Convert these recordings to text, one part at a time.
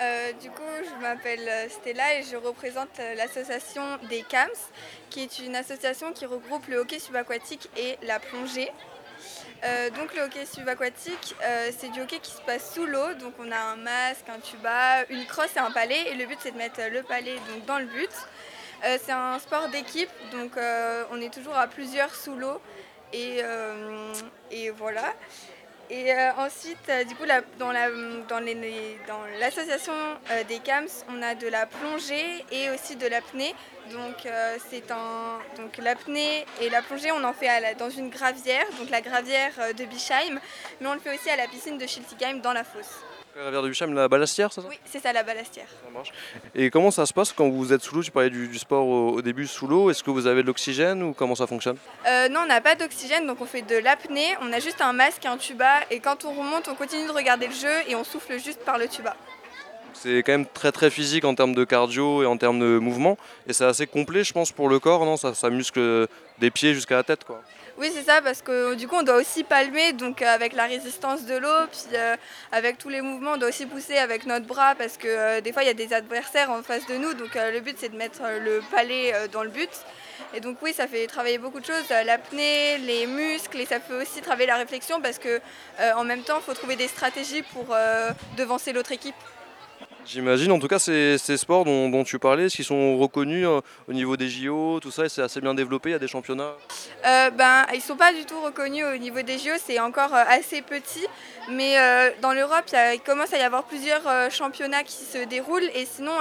Euh, du coup, je m'appelle euh, Stella et je représente euh, l'association des CAMS, qui est une association qui regroupe le hockey subaquatique et la plongée. donc le hockey subaquatique, c'est du hockey qui se passe sous l'eau. Donc on a un masque, un tuba, une crosse et un palais. Et le but c'est de mettre le palais donc, dans le but. c'est un sport d'équipe, donc on est toujours à plusieurs sous l'eau. Et, et voilà. Et euh, ensuite, euh, du coup, dans, l'association euh, des CAMS, on a de la plongée et aussi de l'apnée. Donc, c'est l'apnée et la plongée, on en fait dans une gravière, donc la gravière de Bischheim, mais on le fait aussi à la piscine de Schiltigheim dans la fosse. La rivière de la balastière, c'est ça? Oui, c'est ça, la balastière. Ça marche. Et comment ça se passe quand vous êtes sous l'eau? Tu parlais du, sport au, début sous l'eau. Est-ce que vous avez de l'oxygène ou comment ça fonctionne? Euh, Non, on n'a pas d'oxygène, donc on fait de l'apnée. On a juste un masque et un tuba. Et quand on remonte, on continue de regarder le jeu et on souffle juste par le tuba. C'est quand même très très physique en termes de cardio et en termes de mouvement. Et c'est assez complet, je pense, pour le corps. Non? Ça, ça muscle des pieds jusqu'à la tête. quoi. Oui, c'est ça, parce que du coup, on doit aussi palmer, donc euh, avec la résistance de l'eau, puis euh, avec tous les mouvements, on doit aussi pousser avec notre bras, parce que euh, des fois, il y a des adversaires en face de nous, donc le but, c'est de mettre le palais dans le but. Et donc oui, ça fait travailler beaucoup de choses, l'apnée, les muscles, et ça peut aussi travailler la réflexion, parce que en même temps, il faut trouver des stratégies pour devancer l'autre équipe. J'imagine, en tout cas, ces, sports dont, tu parlais, est-ce qu'ils sont reconnus euh, au niveau des JO, tout ça, c'est assez bien développé, il y a des championnats? Euh, ben, Ils ne sont pas du tout reconnus au niveau des JO, c'est encore euh, assez petit, mais dans l'Europe, il, commence à y avoir plusieurs championnats qui se déroulent, et sinon,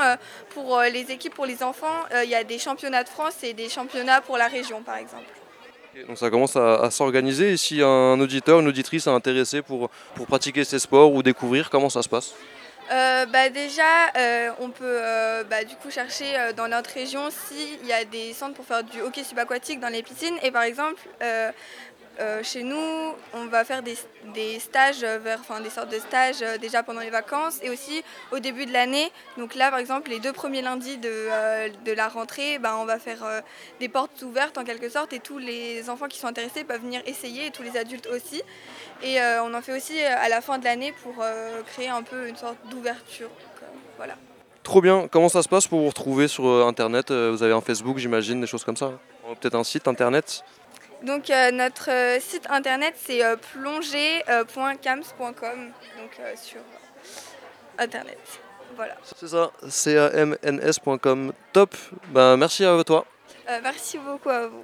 pour les équipes, pour les enfants, il y a des championnats de France et des championnats pour la région, par exemple. Donc ça commence à, s'organiser. Et si un auditeur, une auditrice est intéressé pour, pour pratiquer ces sports ou découvrir, comment ça se passe? Euh, bah déjà, euh, on peut euh, bah, du coup chercher dans notre région s'il y a des centres pour faire du hockey subaquatique dans les piscines. Et par exemple, euh, chez nous, on va faire des, stages, vers, enfin des sortes de stages euh, déjà pendant les vacances et aussi au début de l'année. Donc là, par exemple, les deux premiers lundis de, euh, la rentrée, ben, on va faire des portes ouvertes en quelque sorte et tous les enfants qui sont intéressés peuvent venir essayer et tous les adultes aussi. Et on en fait aussi à la fin de l'année pour créer un peu une sorte d'ouverture. voilà. Trop bien. Comment ça se passe pour vous retrouver sur Internet? Vous avez un Facebook, j'imagine, des choses comme ça Peut-être un site Internet? Donc euh, notre euh, site internet c'est euh, plongée.cams.com donc sur internet. Voilà. C'est ça, c a m n s.com. Top. Ben, merci à toi. merci beaucoup à vous.